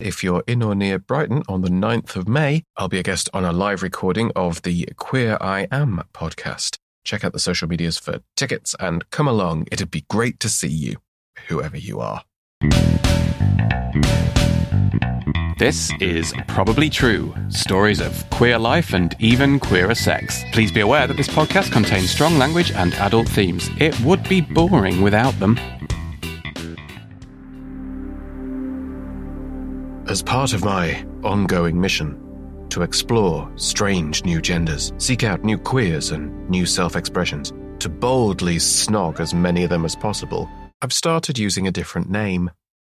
If you're in or near Brighton on the 9th of May, I'll be a guest on a live recording of the Queer I Am podcast. Check out the social medias for tickets and come along. It'd be great to see you, whoever you are. This is Probably True stories of queer life and even queerer sex. Please be aware that this podcast contains strong language and adult themes. It would be boring without them. As part of my ongoing mission to explore strange new genders, seek out new queers and new self expressions, to boldly snog as many of them as possible, I've started using a different name.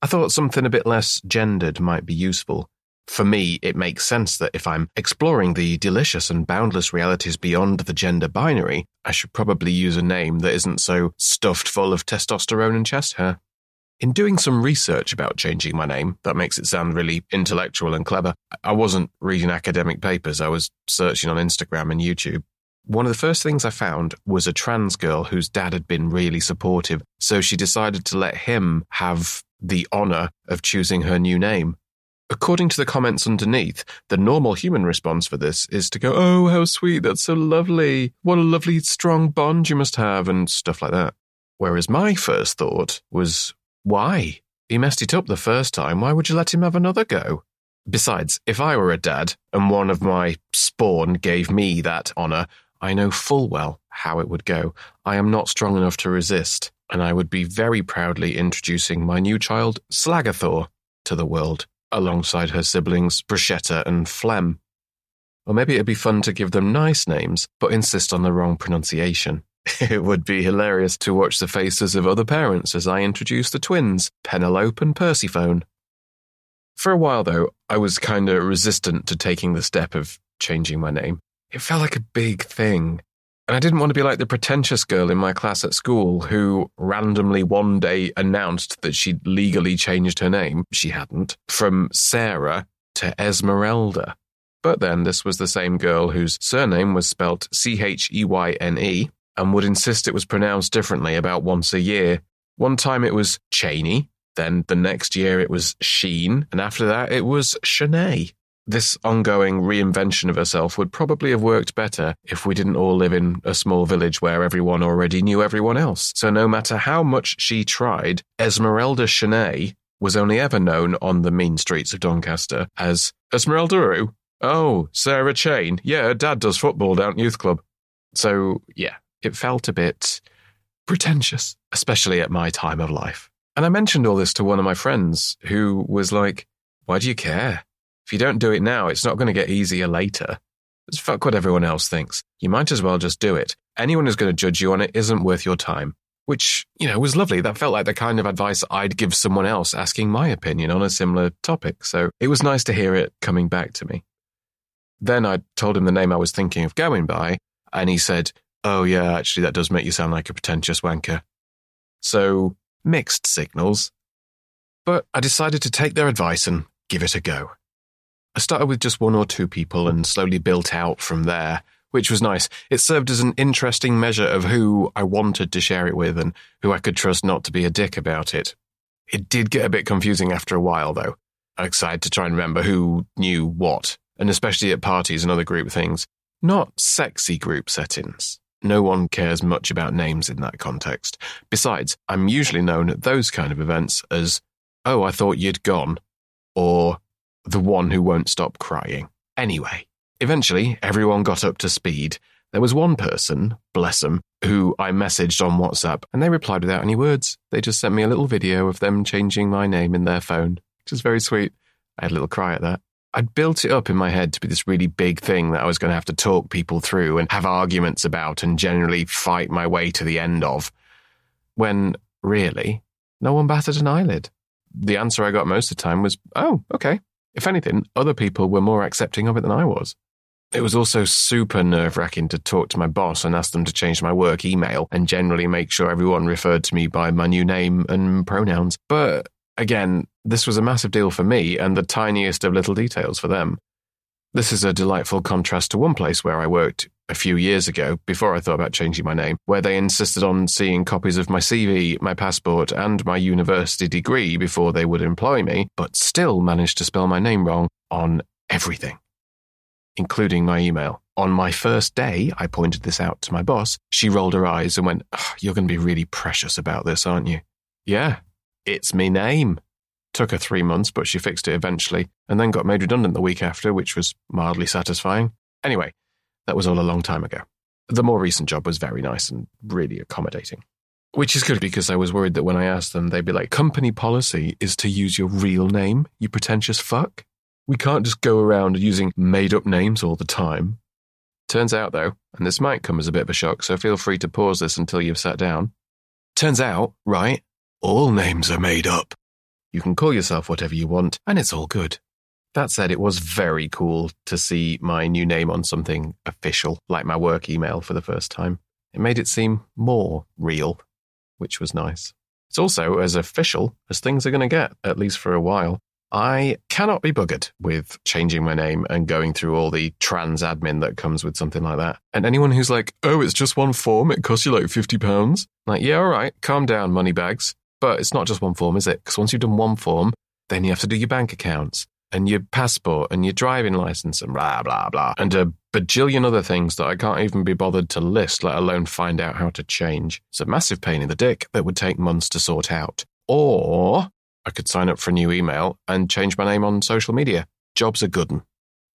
I thought something a bit less gendered might be useful. For me, it makes sense that if I'm exploring the delicious and boundless realities beyond the gender binary, I should probably use a name that isn't so stuffed full of testosterone and chest hair. In doing some research about changing my name, that makes it sound really intellectual and clever, I wasn't reading academic papers, I was searching on Instagram and YouTube. One of the first things I found was a trans girl whose dad had been really supportive, so she decided to let him have the honour of choosing her new name. According to the comments underneath, the normal human response for this is to go, Oh, how sweet, that's so lovely. What a lovely, strong bond you must have, and stuff like that. Whereas my first thought was, Why? He messed it up the first time, why would you let him have another go? Besides, if I were a dad and one of my spawn gave me that honour, I know full well how it would go. I am not strong enough to resist, and I would be very proudly introducing my new child, Slagathor, to the world, alongside her siblings, Bruschetta and Flem. Or maybe it'd be fun to give them nice names, but insist on the wrong pronunciation. It would be hilarious to watch the faces of other parents as I introduce the twins, Penelope and Persephone. For a while, though, I was kind of resistant to taking the step of changing my name. It felt like a big thing. And I didn't want to be like the pretentious girl in my class at school who randomly one day announced that she'd legally changed her name, she hadn't, from Sarah to Esmerelda. But then this was the same girl whose surname was spelt C H E Y N E and would insist it was pronounced differently about once a year. One time it was Cheney, then the next year it was Sheen, and after that it was Shanae. This ongoing reinvention of herself would probably have worked better if we didn't all live in a small village where everyone already knew everyone else. So no matter how much she tried, Esmerelda Shanae was only ever known on the mean streets of Doncaster as Esmerelda Roo. Oh, Sarah Cheyne. Yeah, her dad does football down at youth club. So, yeah, it felt a bit pretentious, especially at my time of life. And I mentioned all this to one of my friends who was like, Why do you care? If you don't do it now, it's not going to get easier later. It's fuck what everyone else thinks. You might as well just do it. Anyone who's going to judge you on it isn't worth your time. Which, you know, was lovely. That felt like the kind of advice I'd give someone else asking my opinion on a similar topic. So it was nice to hear it coming back to me. Then I told him the name I was thinking of going by, and he said, Oh, yeah, actually, that does make you sound like a pretentious wanker. So, mixed signals. But I decided to take their advice and give it a go. I started with just one or two people and slowly built out from there, which was nice. It served as an interesting measure of who I wanted to share it with and who I could trust not to be a dick about it. It did get a bit confusing after a while, though. I decided to try and remember who knew what, and especially at parties and other group things. Not sexy group settings, no one cares much about names in that context. Besides, I'm usually known at those kind of events as, oh, I thought you'd gone, or the one who won't stop crying. Anyway, eventually everyone got up to speed. There was one person, bless them, who I messaged on WhatsApp and they replied without any words. They just sent me a little video of them changing my name in their phone, which is very sweet. I had a little cry at that. I'd built it up in my head to be this really big thing that I was going to have to talk people through and have arguments about and generally fight my way to the end of. When really, no one batted an eyelid. The answer I got most of the time was, oh, okay. If anything, other people were more accepting of it than I was. It was also super nerve wracking to talk to my boss and ask them to change my work email and generally make sure everyone referred to me by my new name and pronouns. But again, this was a massive deal for me and the tiniest of little details for them. This is a delightful contrast to one place where I worked a few years ago, before I thought about changing my name, where they insisted on seeing copies of my CV, my passport, and my university degree before they would employ me, but still managed to spell my name wrong on everything, including my email. On my first day, I pointed this out to my boss. She rolled her eyes and went, oh, You're going to be really precious about this, aren't you? Yeah, it's me name. Took her three months, but she fixed it eventually, and then got made redundant the week after, which was mildly satisfying. Anyway, that was all a long time ago. The more recent job was very nice and really accommodating. Which is good because I was worried that when I asked them, they'd be like, company policy is to use your real name, you pretentious fuck. We can't just go around using made up names all the time. Turns out, though, and this might come as a bit of a shock, so feel free to pause this until you've sat down. Turns out, right, all names are made up. You can call yourself whatever you want, and it's all good. That said, it was very cool to see my new name on something official, like my work email for the first time. It made it seem more real, which was nice. It's also as official as things are going to get, at least for a while. I cannot be buggered with changing my name and going through all the trans admin that comes with something like that. And anyone who's like, oh, it's just one form, it costs you like £50. Like, yeah, all right, calm down, money bags. But it's not just one form, is it? Because once you've done one form, then you have to do your bank accounts and your passport and your driving license and blah, blah, blah, and a bajillion other things that I can't even be bothered to list, let alone find out how to change. It's a massive pain in the dick that would take months to sort out. Or I could sign up for a new email and change my name on social media. Jobs are good.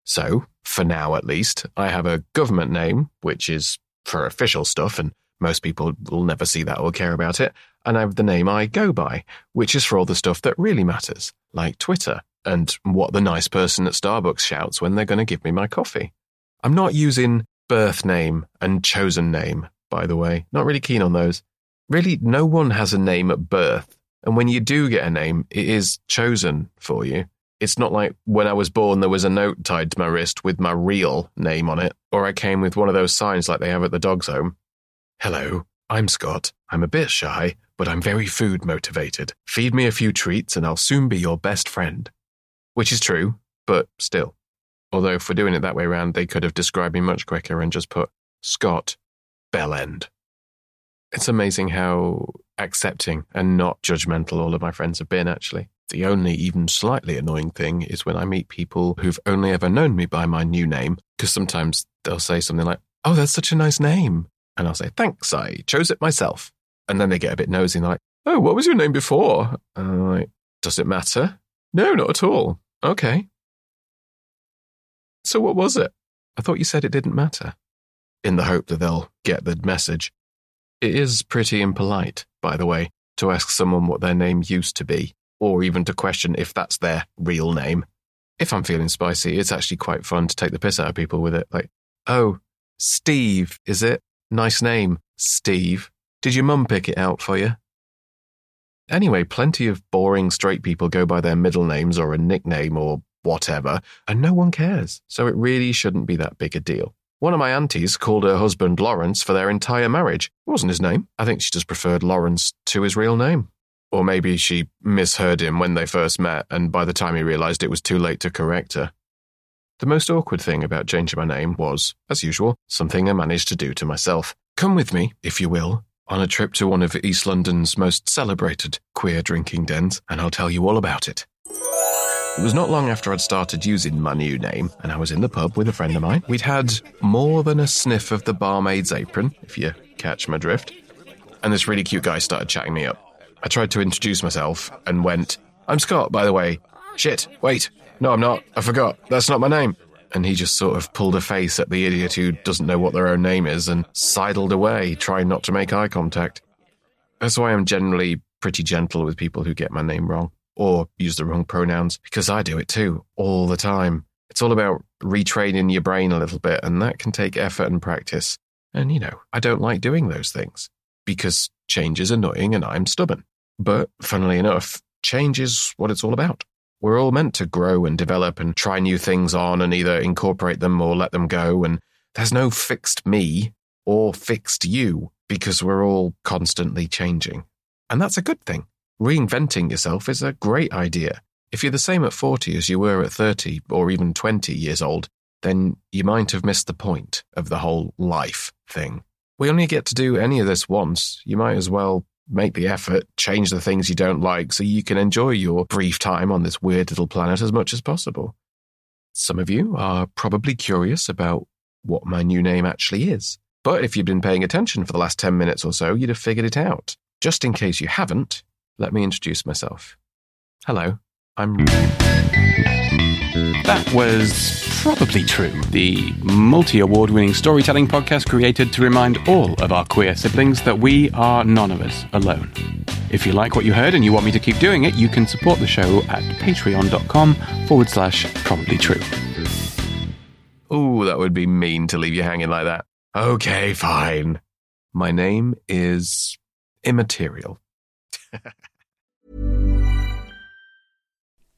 So, for now at least, I have a government name, which is for official stuff and most people will never see that or care about it. And I have the name I go by, which is for all the stuff that really matters, like Twitter and what the nice person at Starbucks shouts when they're going to give me my coffee. I'm not using birth name and chosen name, by the way. Not really keen on those. Really, no one has a name at birth. And when you do get a name, it is chosen for you. It's not like when I was born, there was a note tied to my wrist with my real name on it, or I came with one of those signs like they have at the dog's home. Hello, I'm Scott. I'm a bit shy, but I'm very food motivated. Feed me a few treats and I'll soon be your best friend. Which is true, but still. Although if we're doing it that way around, they could have described me much quicker and just put Scott Bellend. It's amazing how accepting and not judgmental all of my friends have been, actually. The only even slightly annoying thing is when I meet people who've only ever known me by my new name, because sometimes they'll say something like, Oh, that's such a nice name. And I'll say, thanks, I chose it myself. And then they get a bit nosy and like, oh, what was your name before? And I'm like, does it matter? No, not at all. Okay. So what was it? I thought you said it didn't matter. In the hope that they'll get the message. It is pretty impolite, by the way, to ask someone what their name used to be, or even to question if that's their real name. If I'm feeling spicy, it's actually quite fun to take the piss out of people with it. Like, oh, Steve, is it? Nice name, Steve. Did your mum pick it out for you? Anyway, plenty of boring straight people go by their middle names or a nickname or whatever, and no one cares, so it really shouldn't be that big a deal. One of my aunties called her husband Lawrence for their entire marriage. It wasn't his name. I think she just preferred Lawrence to his real name. Or maybe she misheard him when they first met, and by the time he realized it was too late to correct her. The most awkward thing about changing my name was, as usual, something I managed to do to myself. Come with me, if you will, on a trip to one of East London's most celebrated queer drinking dens, and I'll tell you all about it. It was not long after I'd started using my new name, and I was in the pub with a friend of mine. We'd had more than a sniff of the barmaid's apron, if you catch my drift. And this really cute guy started chatting me up. I tried to introduce myself and went, I'm Scott, by the way. Shit, wait. No, I'm not. I forgot. That's not my name. And he just sort of pulled a face at the idiot who doesn't know what their own name is and sidled away, trying not to make eye contact. That's why I'm generally pretty gentle with people who get my name wrong or use the wrong pronouns, because I do it too, all the time. It's all about retraining your brain a little bit, and that can take effort and practice. And, you know, I don't like doing those things because change is annoying and I'm stubborn. But, funnily enough, change is what it's all about. We're all meant to grow and develop and try new things on and either incorporate them or let them go. And there's no fixed me or fixed you because we're all constantly changing. And that's a good thing. Reinventing yourself is a great idea. If you're the same at 40 as you were at 30 or even 20 years old, then you might have missed the point of the whole life thing. We only get to do any of this once. You might as well make the effort, change the things you don't like so you can enjoy your brief time on this weird little planet as much as possible. Some of you are probably curious about what my new name actually is. But if you've been paying attention for the last 10 minutes or so, you'd have figured it out. Just in case you haven't, let me introduce myself. Hello, I'm. That was probably true. The multi award winning storytelling podcast created to remind all of our queer siblings that we are none of us alone. If you like what you heard and you want me to keep doing it, you can support the show at patreon.com forward slash probably true. Ooh, that would be mean to leave you hanging like that. Okay, fine. My name is immaterial.